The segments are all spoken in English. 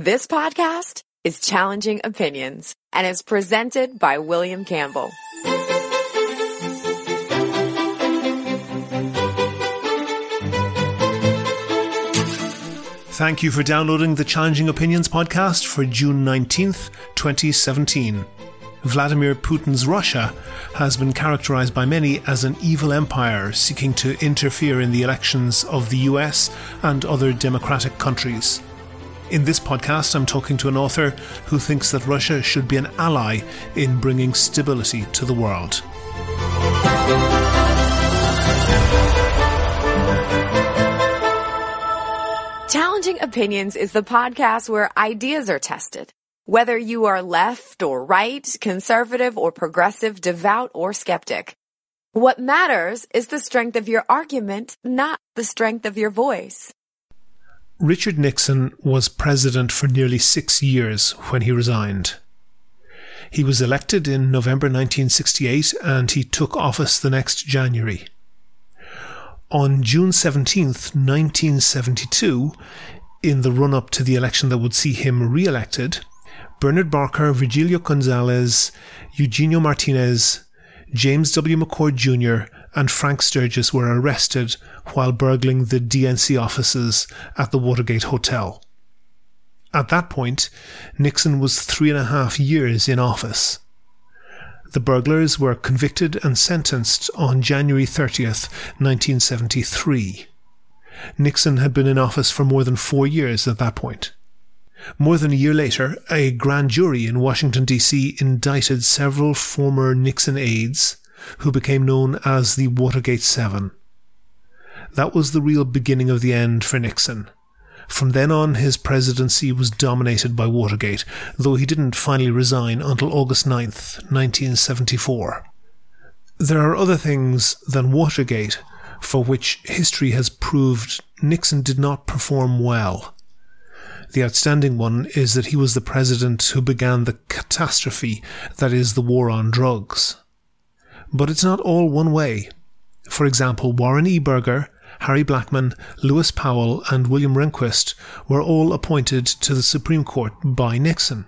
This podcast is Challenging Opinions and is presented by William Campbell. Thank you for downloading the Challenging Opinions podcast for June 19th, 2017. Vladimir Putin's Russia has been characterized by many as an evil empire seeking to interfere in the elections of the US and other democratic countries. In this podcast, I'm talking to an author who thinks that Russia should be an ally in bringing stability to the world. Challenging Opinions is the podcast where ideas are tested. Whether you are left or right, conservative or progressive, devout or skeptic. What matters is the strength of your argument, not the strength of your voice. Richard Nixon was president for nearly six years when he resigned. He was elected in November 1968 and he took office the next January. On June 17th, 1972, in the run up to the election that would see him re elected, Bernard Barker, Virgilio Gonzalez, Eugenio Martinez, James W. McCord Jr., and Frank Sturgis were arrested while burgling the DNC offices at the Watergate Hotel. At that point, Nixon was three and a half years in office. The burglars were convicted and sentenced on January 30th, 1973. Nixon had been in office for more than four years at that point. More than a year later, a grand jury in Washington, D.C. indicted several former Nixon aides who became known as the Watergate Seven. That was the real beginning of the end for Nixon. From then on, his presidency was dominated by Watergate, though he didn't finally resign until August 9th, 1974. There are other things than Watergate for which history has proved Nixon did not perform well. The outstanding one is that he was the president who began the catastrophe that is the war on drugs. But it's not all one way. For example, Warren E. Burger Harry Blackmun, Lewis Powell, and William Rehnquist were all appointed to the Supreme Court by Nixon.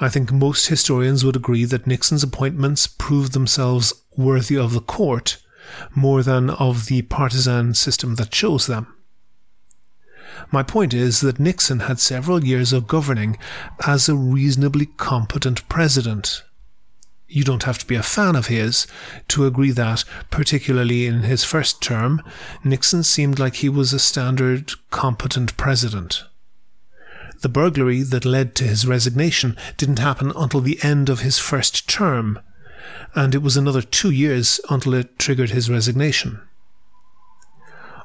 I think most historians would agree that Nixon's appointments proved themselves worthy of the court more than of the partisan system that chose them. My point is that Nixon had several years of governing as a reasonably competent president. You don't have to be a fan of his to agree that, particularly in his first term, Nixon seemed like he was a standard, competent president. The burglary that led to his resignation didn't happen until the end of his first term, and it was another two years until it triggered his resignation.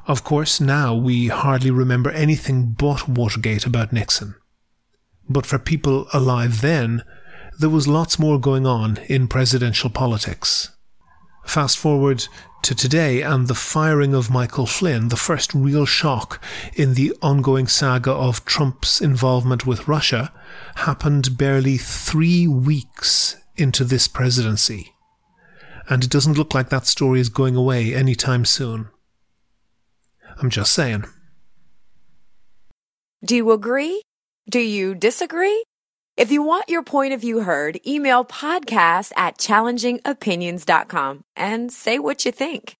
Of course, now we hardly remember anything but Watergate about Nixon. But for people alive then, there was lots more going on in presidential politics. Fast forward to today and the firing of Michael Flynn, the first real shock in the ongoing saga of Trump's involvement with Russia, happened barely three weeks into this presidency. And it doesn't look like that story is going away anytime soon. I'm just saying. Do you agree? Do you disagree? If you want your point of view heard, email podcast at challengingopinions.com and say what you think.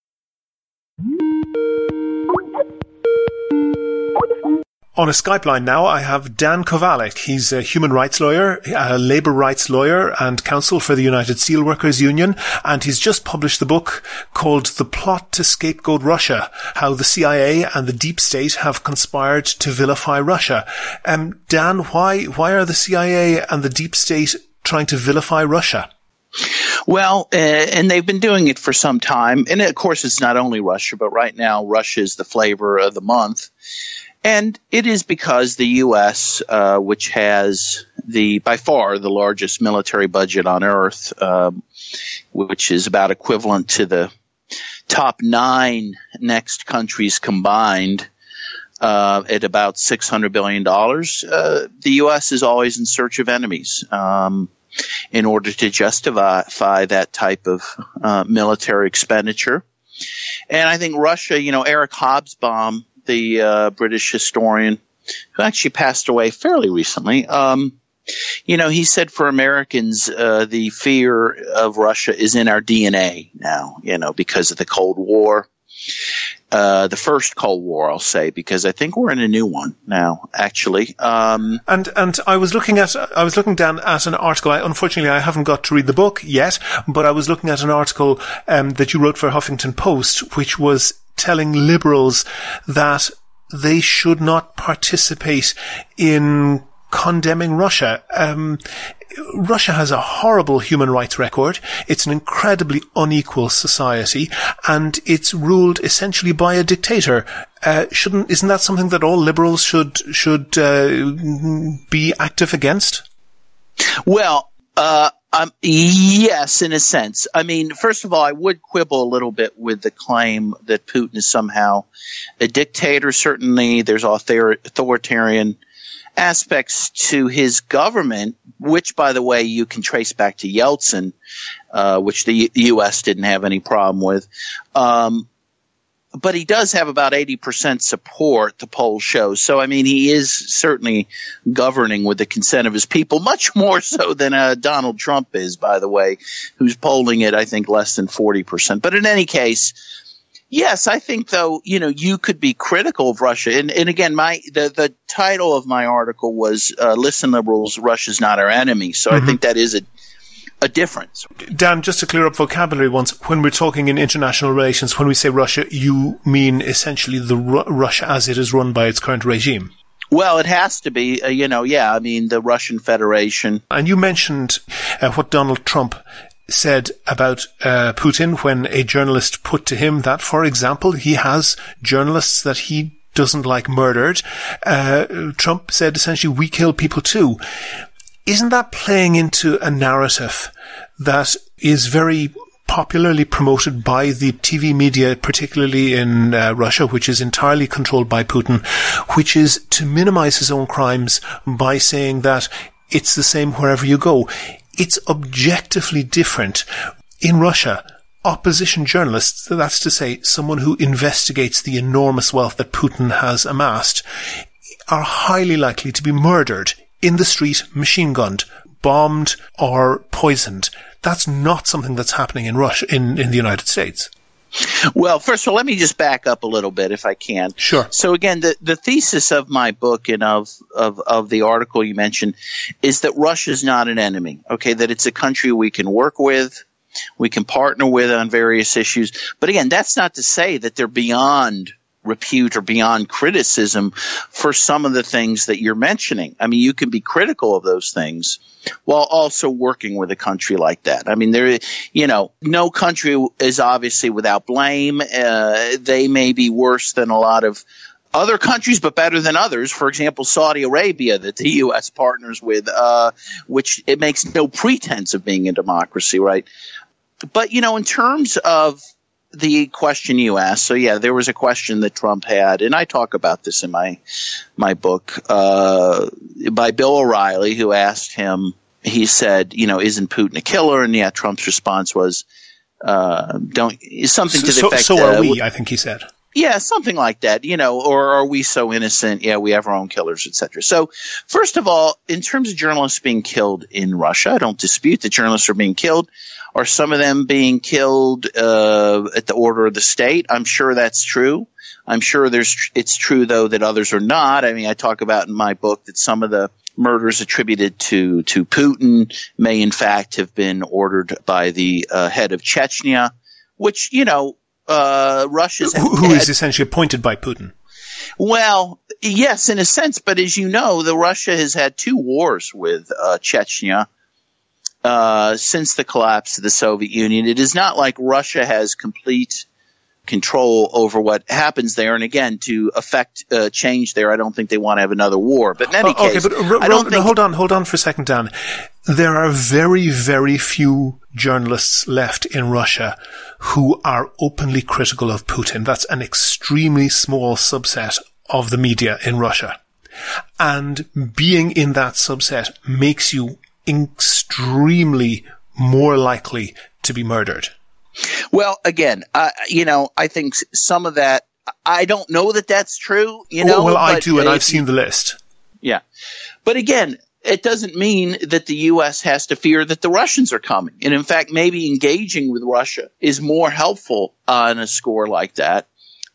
On a Skype line now, I have Dan Kovalik. He's a human rights lawyer, a labour rights lawyer, and counsel for the United Steelworkers Union. And he's just published the book called The Plot to Scapegoat Russia How the CIA and the Deep State Have Conspired to Vilify Russia. Um, Dan, why, why are the CIA and the Deep State trying to vilify Russia? Well, uh, and they've been doing it for some time. And of course, it's not only Russia, but right now, Russia is the flavor of the month. And it is because the U.S., uh, which has the by far the largest military budget on earth, um, which is about equivalent to the top nine next countries combined, uh, at about six hundred billion dollars, uh, the U.S. is always in search of enemies. Um, in order to justify that type of uh, military expenditure. And I think Russia, you know, Eric Hobsbawm the uh, British historian, who actually passed away fairly recently. Um, you know, he said for Americans, uh, the fear of Russia is in our DNA now, you know, because of the Cold War. Uh, the first Cold War, I'll say, because I think we're in a new one now, actually. Um, and and I was looking at I was looking down at an article. I, unfortunately, I haven't got to read the book yet, but I was looking at an article um, that you wrote for Huffington Post, which was telling liberals that they should not participate in condemning Russia. Um, Russia has a horrible human rights record. It's an incredibly unequal society, and it's ruled essentially by a dictator. Uh, shouldn't isn't that something that all liberals should should uh, be active against? Well, uh, um, yes, in a sense. I mean, first of all, I would quibble a little bit with the claim that Putin is somehow a dictator. Certainly, there's author- authoritarian aspects to his government, which, by the way, you can trace back to Yeltsin, uh, which the U.S. didn't have any problem with. Um, but he does have about 80% support, the poll shows. So, I mean, he is certainly governing with the consent of his people, much more so than uh, Donald Trump is, by the way, who's polling at, I think, less than 40%. But in any case, Yes, I think though, you know, you could be critical of Russia. And, and again, my, the, the title of my article was, uh, listen liberals, Russia's not our enemy. So mm-hmm. I think that is a, a difference. Dan, just to clear up vocabulary once, when we're talking in international relations, when we say Russia, you mean essentially the Ru- Russia as it is run by its current regime? Well, it has to be, uh, you know, yeah, I mean, the Russian Federation. And you mentioned uh, what Donald Trump said about uh, Putin when a journalist put to him that, for example, he has journalists that he doesn't like murdered. Uh, Trump said essentially, we kill people too. Isn't that playing into a narrative that is very popularly promoted by the TV media, particularly in uh, Russia, which is entirely controlled by Putin, which is to minimize his own crimes by saying that it's the same wherever you go. It's objectively different. In Russia, opposition journalists, that's to say, someone who investigates the enormous wealth that Putin has amassed, are highly likely to be murdered in the street, machine gunned, bombed, or poisoned. That's not something that's happening in Russia, in, in the United States. Well, first of all, let me just back up a little bit if I can. Sure. So again, the, the thesis of my book and of, of, of the article you mentioned is that Russia is not an enemy. Okay. That it's a country we can work with. We can partner with on various issues. But again, that's not to say that they're beyond repute or beyond criticism for some of the things that you're mentioning. I mean, you can be critical of those things while also working with a country like that. I mean, there, you know, no country is obviously without blame. Uh, they may be worse than a lot of other countries, but better than others. For example, Saudi Arabia, that the U.S. partners with, uh, which it makes no pretense of being a democracy, right? But, you know, in terms of the question you asked. So yeah, there was a question that Trump had, and I talk about this in my my book uh, by Bill O'Reilly, who asked him. He said, "You know, isn't Putin a killer?" And yeah, Trump's response was, uh, "Don't something to the so, effect." So are uh, we? I think he said. Yeah, something like that, you know, or are we so innocent? Yeah, we have our own killers, etc. So, first of all, in terms of journalists being killed in Russia, I don't dispute that journalists are being killed. Are some of them being killed uh, at the order of the state? I'm sure that's true. I'm sure there's it's true though that others are not. I mean, I talk about in my book that some of the murders attributed to to Putin may in fact have been ordered by the uh, head of Chechnya, which you know uh, Russia's who, who is essentially appointed by Putin. Well, yes, in a sense, but as you know, the Russia has had two wars with uh, Chechnya uh, since the collapse of the Soviet Union. It is not like Russia has complete control over what happens there. And again, to affect uh, change there, I don't think they want to have another war. But in any oh, okay, case, but r- I don't r- think- hold on, hold on for a second, Dan. There are very, very few journalists left in Russia who are openly critical of Putin. That's an extremely small subset of the media in Russia. And being in that subset makes you extremely more likely to be murdered? Well, again, uh, you know, I think some of that I don't know that that's true. You know, well, I do, and I've seen the list. Yeah, but again, it doesn't mean that the U.S. has to fear that the Russians are coming. And in fact, maybe engaging with Russia is more helpful on a score like that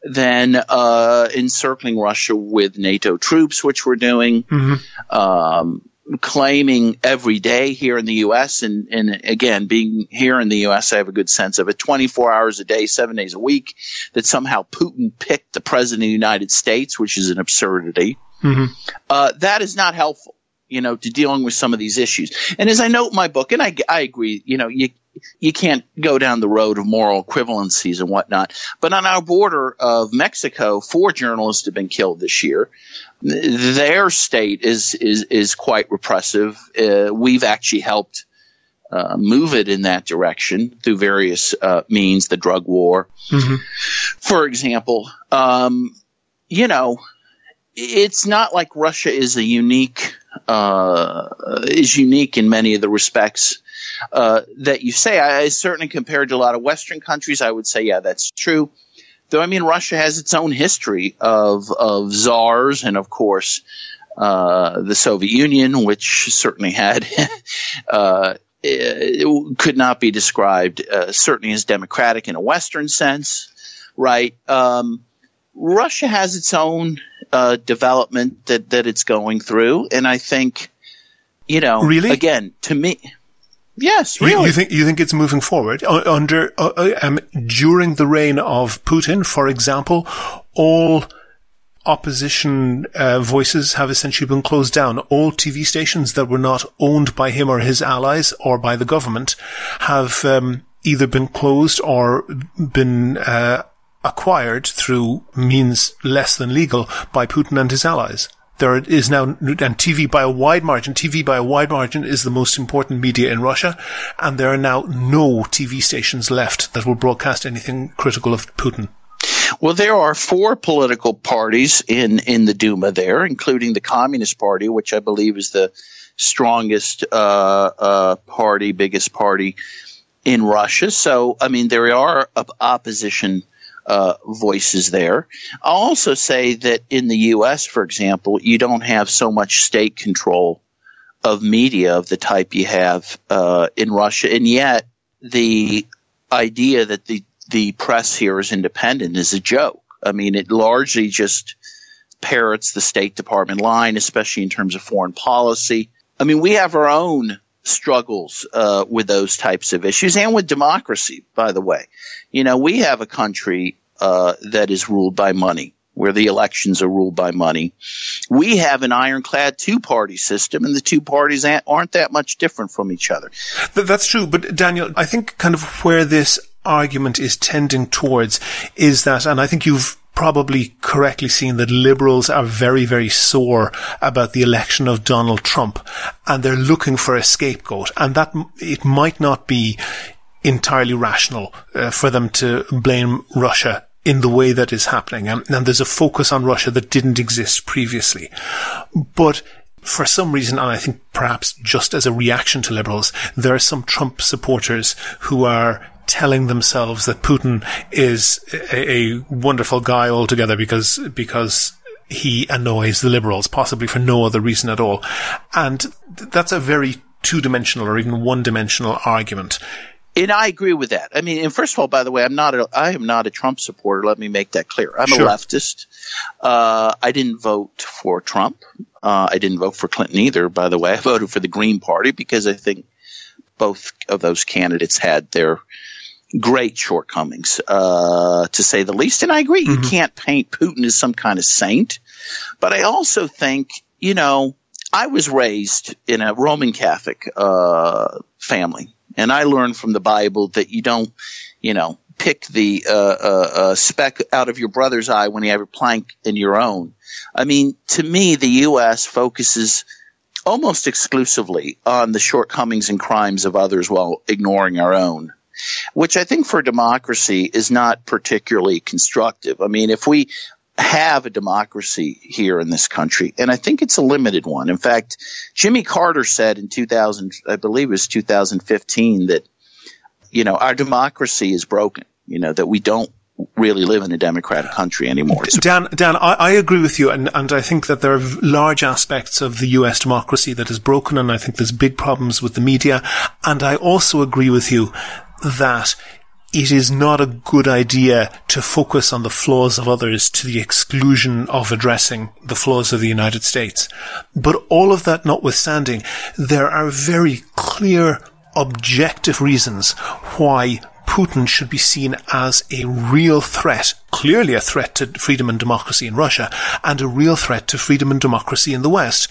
than uh, encircling Russia with NATO troops, which we're doing. Mm-hmm. Um, claiming every day here in the U.S. And, and again, being here in the U.S., I have a good sense of it 24 hours a day, seven days a week, that somehow Putin picked the president of the United States, which is an absurdity. Mm-hmm. Uh, that is not helpful you know, to dealing with some of these issues. And as I note in my book, and I, I agree, you know, you, you can't go down the road of moral equivalencies and whatnot. But on our border of Mexico, four journalists have been killed this year. Their state is is is quite repressive. Uh, we've actually helped uh, move it in that direction through various uh, means, the drug war, mm-hmm. for example. Um, you know, it's not like Russia is a unique uh, is unique in many of the respects uh, that you say. I, I, certainly compared to a lot of Western countries, I would say, yeah, that's true. Though I mean, Russia has its own history of of czars, and of course, uh, the Soviet Union, which certainly had. Uh, could not be described uh, certainly as democratic in a Western sense, right? Um, Russia has its own uh, development that that it's going through, and I think, you know, really, again, to me, yes, really. You, you think you think it's moving forward under uh, uh, um, during the reign of Putin, for example, all opposition uh, voices have essentially been closed down. All TV stations that were not owned by him or his allies or by the government have um, either been closed or been uh, acquired through means less than legal by Putin and his allies. There is now, and TV by a wide margin, TV by a wide margin is the most important media in Russia, and there are now no TV stations left that will broadcast anything critical of Putin. Well, there are four political parties in, in the Duma there, including the Communist Party, which I believe is the strongest uh, uh, party, biggest party in Russia. So, I mean, there are opposition uh, voices there. I'll also say that in the U.S., for example, you don't have so much state control of media of the type you have uh, in Russia, and yet the idea that the the press here is independent is a joke. I mean, it largely just parrots the State Department line, especially in terms of foreign policy. I mean, we have our own struggles uh, with those types of issues and with democracy, by the way. You know, we have a country uh, that is ruled by money, where the elections are ruled by money. We have an ironclad two party system, and the two parties aren't that much different from each other. That's true. But Daniel, I think kind of where this argument is tending towards is that, and I think you've probably correctly seen that liberals are very, very sore about the election of Donald Trump and they're looking for a scapegoat. And that it might not be entirely rational uh, for them to blame Russia in the way that is happening. And, and there's a focus on Russia that didn't exist previously. But for some reason, and I think perhaps just as a reaction to liberals, there are some Trump supporters who are telling themselves that Putin is a, a wonderful guy altogether because, because he annoys the liberals, possibly for no other reason at all. And that's a very two dimensional or even one dimensional argument. And I agree with that. I mean, and first of all, by the way, I'm not a, I am not a Trump supporter. Let me make that clear. I'm sure. a leftist. Uh, I didn't vote for Trump. Uh, I didn't vote for Clinton either, by the way. I voted for the Green Party because I think both of those candidates had their great shortcomings, uh, to say the least. And I agree, mm-hmm. you can't paint Putin as some kind of saint. But I also think, you know, I was raised in a Roman Catholic uh, family, and I learned from the Bible that you don't, you know, pick the uh, uh, uh speck out of your brother's eye when you have a plank in your own. I mean, to me, the U.S. focuses almost exclusively on the shortcomings and crimes of others while ignoring our own which I think for democracy is not particularly constructive. I mean, if we have a democracy here in this country, and I think it's a limited one. In fact, Jimmy Carter said in 2000, I believe it was 2015, that, you know, our democracy is broken, you know, that we don't really live in a democratic country anymore. Dan, Dan, I, I, agree with you, and, and I think that there are large aspects of the U.S. democracy that is broken, and I think there's big problems with the media. And I also agree with you that it is not a good idea to focus on the flaws of others to the exclusion of addressing the flaws of the United States. But all of that notwithstanding, there are very clear objective reasons why Putin should be seen as a real threat, clearly a threat to freedom and democracy in Russia, and a real threat to freedom and democracy in the West.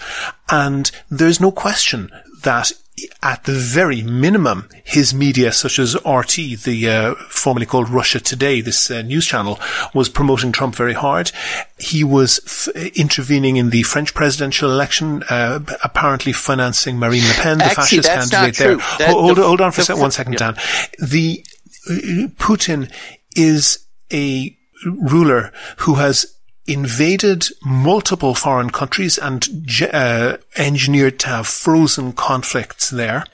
And there's no question that at the very minimum, his media, such as RT, the uh, formerly called Russia Today, this uh, news channel, was promoting Trump very hard. He was f- intervening in the French presidential election, uh, apparently financing Marine Le Pen, the Actually, fascist candidate there. That, hold, the, hold on for the, one second, yeah. Dan. The Putin is a ruler who has invaded multiple foreign countries and uh, engineered to have frozen conflicts there.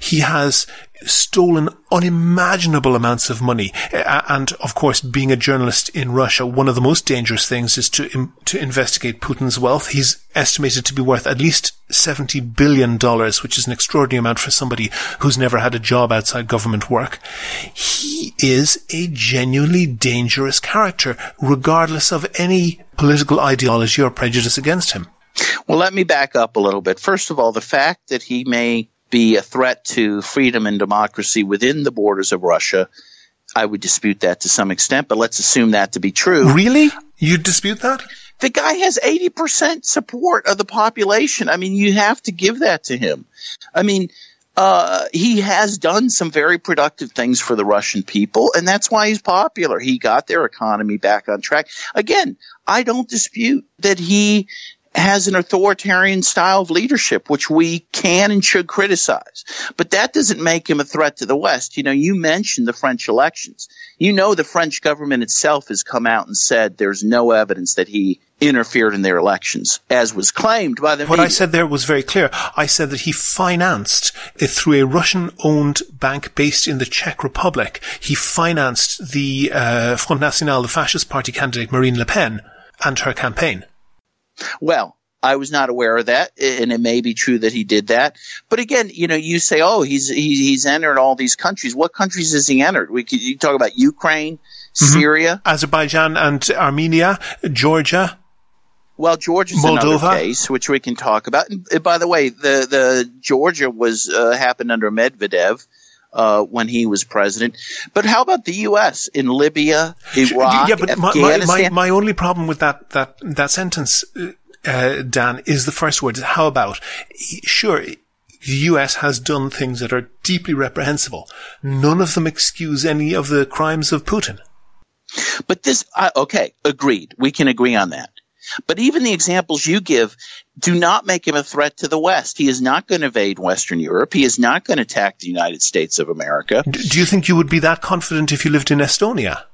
He has stolen unimaginable amounts of money. And of course, being a journalist in Russia, one of the most dangerous things is to, to investigate Putin's wealth. He's estimated to be worth at least $70 billion, which is an extraordinary amount for somebody who's never had a job outside government work. He is a genuinely dangerous character, regardless of any political ideology or prejudice against him. Well, let me back up a little bit. First of all, the fact that he may be a threat to freedom and democracy within the borders of Russia. I would dispute that to some extent, but let's assume that to be true. Really? You dispute that? The guy has 80% support of the population. I mean, you have to give that to him. I mean, uh, he has done some very productive things for the Russian people, and that's why he's popular. He got their economy back on track. Again, I don't dispute that he has an authoritarian style of leadership, which we can and should criticize. But that doesn't make him a threat to the West. You know, you mentioned the French elections. You know, the French government itself has come out and said there's no evidence that he interfered in their elections, as was claimed by the What media. I said there was very clear. I said that he financed it through a Russian-owned bank based in the Czech Republic. He financed the uh, Front National, the fascist party candidate Marine Le Pen, and her campaign. Well, I was not aware of that, and it may be true that he did that. But again, you know, you say, "Oh, he's he's, entered all these countries." What countries has he entered? We could, you talk about Ukraine, mm-hmm. Syria, Azerbaijan, and Armenia, Georgia. Well, Georgia's Moldova. another case which we can talk about. And by the way, the the Georgia was uh, happened under Medvedev. Uh, when he was president. But how about the U.S. in Libya, Iraq, yeah, but Afghanistan? My, my, my only problem with that that that sentence, uh, Dan, is the first word. How about? Sure, the U.S. has done things that are deeply reprehensible. None of them excuse any of the crimes of Putin. But this, uh, okay, agreed. We can agree on that. But even the examples you give do not make him a threat to the West. He is not going to invade Western Europe. He is not going to attack the United States of America. Do you think you would be that confident if you lived in Estonia?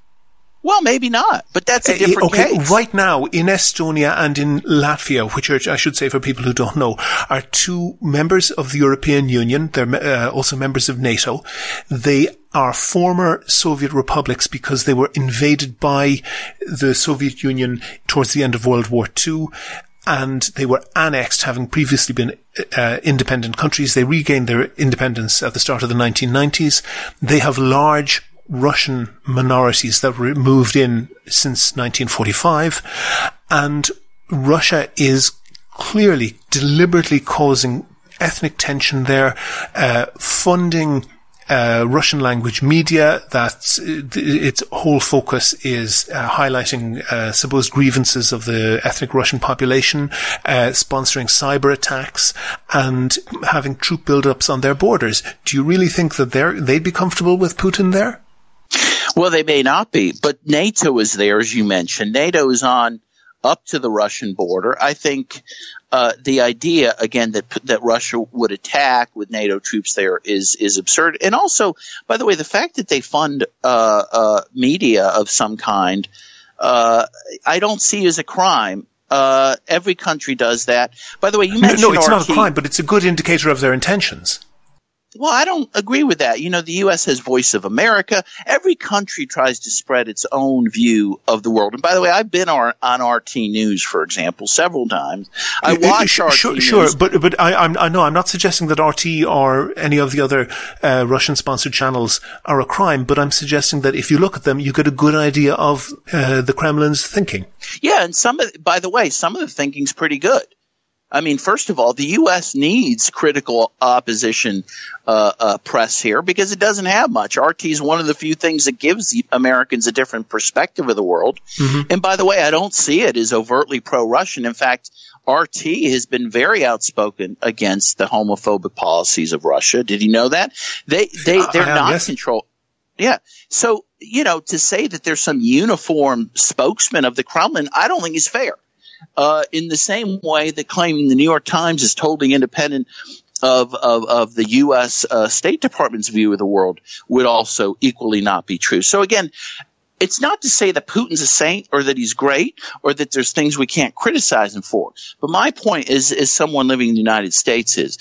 Well, maybe not, but that's a different okay, case. Right now, in Estonia and in Latvia, which are, I should say for people who don't know, are two members of the European Union. They're uh, also members of NATO. They are former Soviet republics because they were invaded by the Soviet Union towards the end of World War II. And they were annexed, having previously been uh, independent countries. They regained their independence at the start of the 1990s. They have large Russian minorities that were moved in since 1945. And Russia is clearly deliberately causing ethnic tension there, uh, funding uh, Russian language media that its whole focus is uh, highlighting uh, supposed grievances of the ethnic Russian population, uh, sponsoring cyber attacks, and having troop buildups on their borders. Do you really think that they they'd be comfortable with Putin there? Well, they may not be, but NATO is there, as you mentioned. NATO is on up to the Russian border. I think uh, the idea again that that Russia would attack with NATO troops there is is absurd. And also, by the way, the fact that they fund uh, uh, media of some kind, uh, I don't see as a crime. Uh, every country does that. By the way, you mentioned no, no it's RT. not a crime, but it's a good indicator of their intentions. Well, I don't agree with that. You know, the U.S. has Voice of America. Every country tries to spread its own view of the world. And by the way, I've been on, on RT News, for example, several times. I watch sure, RT sure, News. Sure, but but I, I'm I know I'm not suggesting that RT or any of the other uh, Russian-sponsored channels are a crime, but I'm suggesting that if you look at them, you get a good idea of uh, the Kremlin's thinking. Yeah, and some of, by the way, some of the thinking's pretty good. I mean, first of all, the U.S. needs critical opposition uh, uh, press here because it doesn't have much. RT is one of the few things that gives Americans a different perspective of the world. Mm-hmm. And by the way, I don't see it as overtly pro-Russian. In fact, RT has been very outspoken against the homophobic policies of Russia. Did you know that? They they they're uh, not yes. control. Yeah. So you know, to say that there's some uniform spokesman of the Kremlin, I don't think is fair uh, in the same way that claiming the New York Times is totally independent of, of, of the U.S. Uh, State Department's view of the world would also equally not be true. So again, it's not to say that Putin's a saint or that he's great or that there's things we can't criticize him for. But my point is, as someone living in the United States is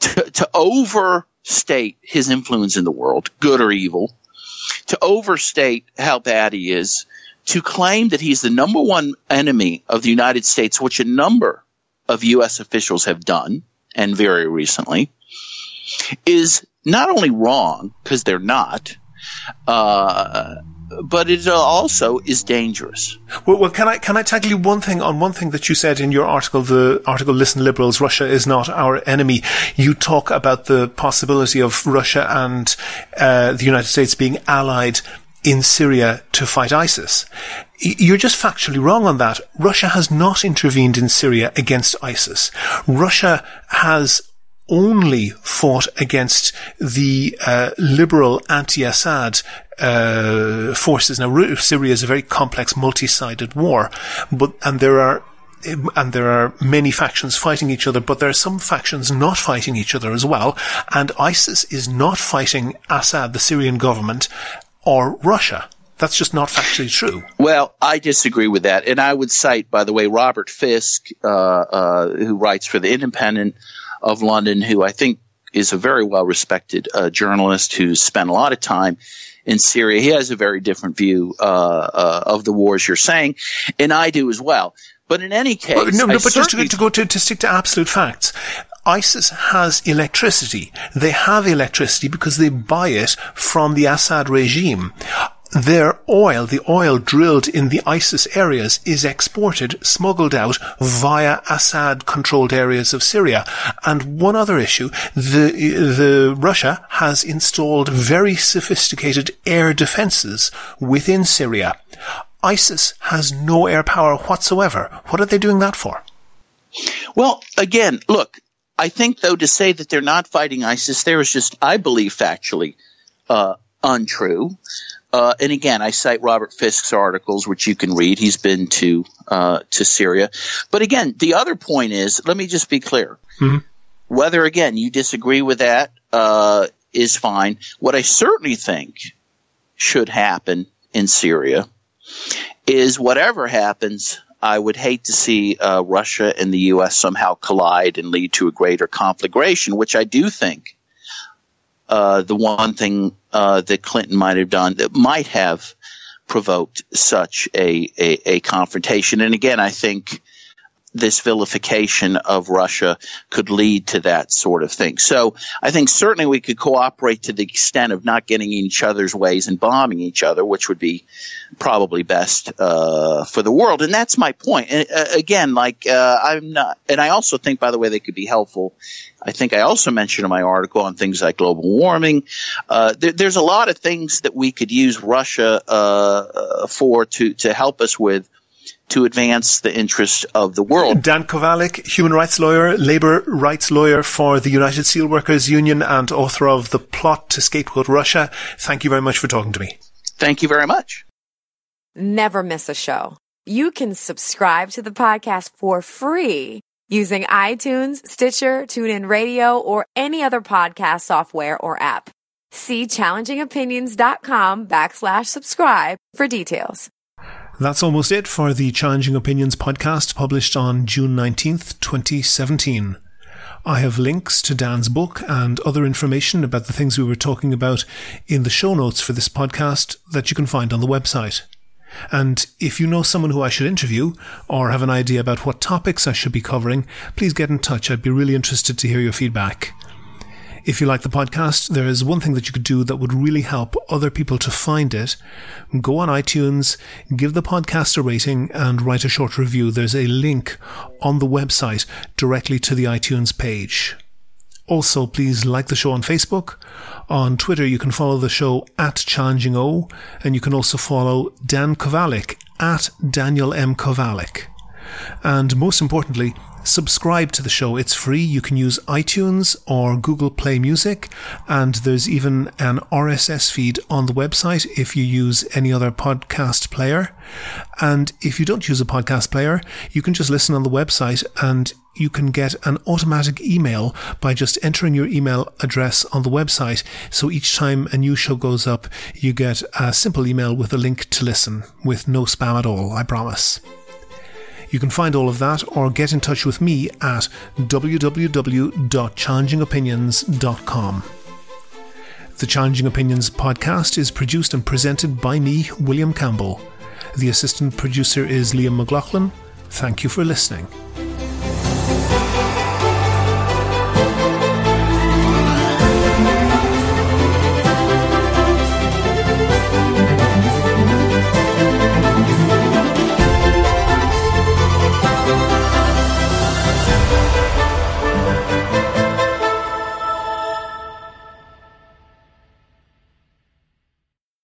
to, to overstate his influence in the world, good or evil, to overstate how bad he is, to claim that he's the number one enemy of the United States, which a number of U.S. officials have done, and very recently, is not only wrong, because they're not, uh, but it also is dangerous. Well, well, can I can I tackle you one thing on one thing that you said in your article? The article, "Listen, liberals, Russia is not our enemy." You talk about the possibility of Russia and uh, the United States being allied in Syria to fight ISIS. You're just factually wrong on that. Russia has not intervened in Syria against ISIS. Russia has only fought against the uh, liberal anti-Assad uh, forces. Now, Syria is a very complex, multi-sided war, but and there are and there are many factions fighting each other, but there are some factions not fighting each other as well. And ISIS is not fighting Assad, the Syrian government, or Russia. That's just not factually true. Well, I disagree with that. And I would cite, by the way, Robert Fisk, uh, uh, who writes for the Independent of London, who I think is a very well respected uh, journalist who's spent a lot of time in Syria. He has a very different view uh, uh, of the wars you're saying, and I do as well. But in any case, well, no, no, but just to, to go to, to stick to absolute facts, ISIS has electricity. They have electricity because they buy it from the Assad regime. Their oil, the oil drilled in the ISIS areas, is exported, smuggled out via Assad-controlled areas of Syria. And one other issue, the, the Russia has installed very sophisticated air defenses within Syria. ISIS has no air power whatsoever. What are they doing that for? Well, again, look, I think, though, to say that they're not fighting ISIS there is just, I believe, factually uh, untrue. Uh, and again, I cite Robert Fisk's articles, which you can read. He's been to uh, to Syria. But again, the other point is, let me just be clear. Mm-hmm. Whether again you disagree with that uh, is fine. What I certainly think should happen in Syria is whatever happens, I would hate to see uh, Russia and the U.S. somehow collide and lead to a greater conflagration, which I do think uh, the one thing uh, that Clinton might have done that might have provoked such a, a, a confrontation. And again, I think this vilification of Russia could lead to that sort of thing. So I think certainly we could cooperate to the extent of not getting in each other's ways and bombing each other, which would be probably best uh, for the world. And that's my point. And uh, again, like uh, I'm not, and I also think, by the way, they could be helpful. I think I also mentioned in my article on things like global warming. Uh, there, there's a lot of things that we could use Russia uh, for to to help us with to advance the interests of the world. Dan Kovalik, human rights lawyer, labor rights lawyer for the United Steelworkers Union and author of The Plot to Scapegoat Russia. Thank you very much for talking to me. Thank you very much. Never miss a show. You can subscribe to the podcast for free using iTunes, Stitcher, TuneIn Radio, or any other podcast software or app. See challengingopinions.com backslash subscribe for details. That's almost it for the Challenging Opinions podcast published on June 19th, 2017. I have links to Dan's book and other information about the things we were talking about in the show notes for this podcast that you can find on the website. And if you know someone who I should interview or have an idea about what topics I should be covering, please get in touch. I'd be really interested to hear your feedback. If you like the podcast, there is one thing that you could do that would really help other people to find it. Go on iTunes, give the podcast a rating, and write a short review. There's a link on the website directly to the iTunes page. Also, please like the show on Facebook. On Twitter, you can follow the show at Challenging O, and you can also follow Dan Kovalik at Daniel M. Kovalik. And most importantly, subscribe to the show. It's free. You can use iTunes or Google Play Music, and there's even an RSS feed on the website if you use any other podcast player. And if you don't use a podcast player, you can just listen on the website and you can get an automatic email by just entering your email address on the website. So each time a new show goes up, you get a simple email with a link to listen with no spam at all, I promise. You can find all of that or get in touch with me at www.challengingopinions.com. The Challenging Opinions podcast is produced and presented by me, William Campbell. The assistant producer is Liam McLaughlin. Thank you for listening.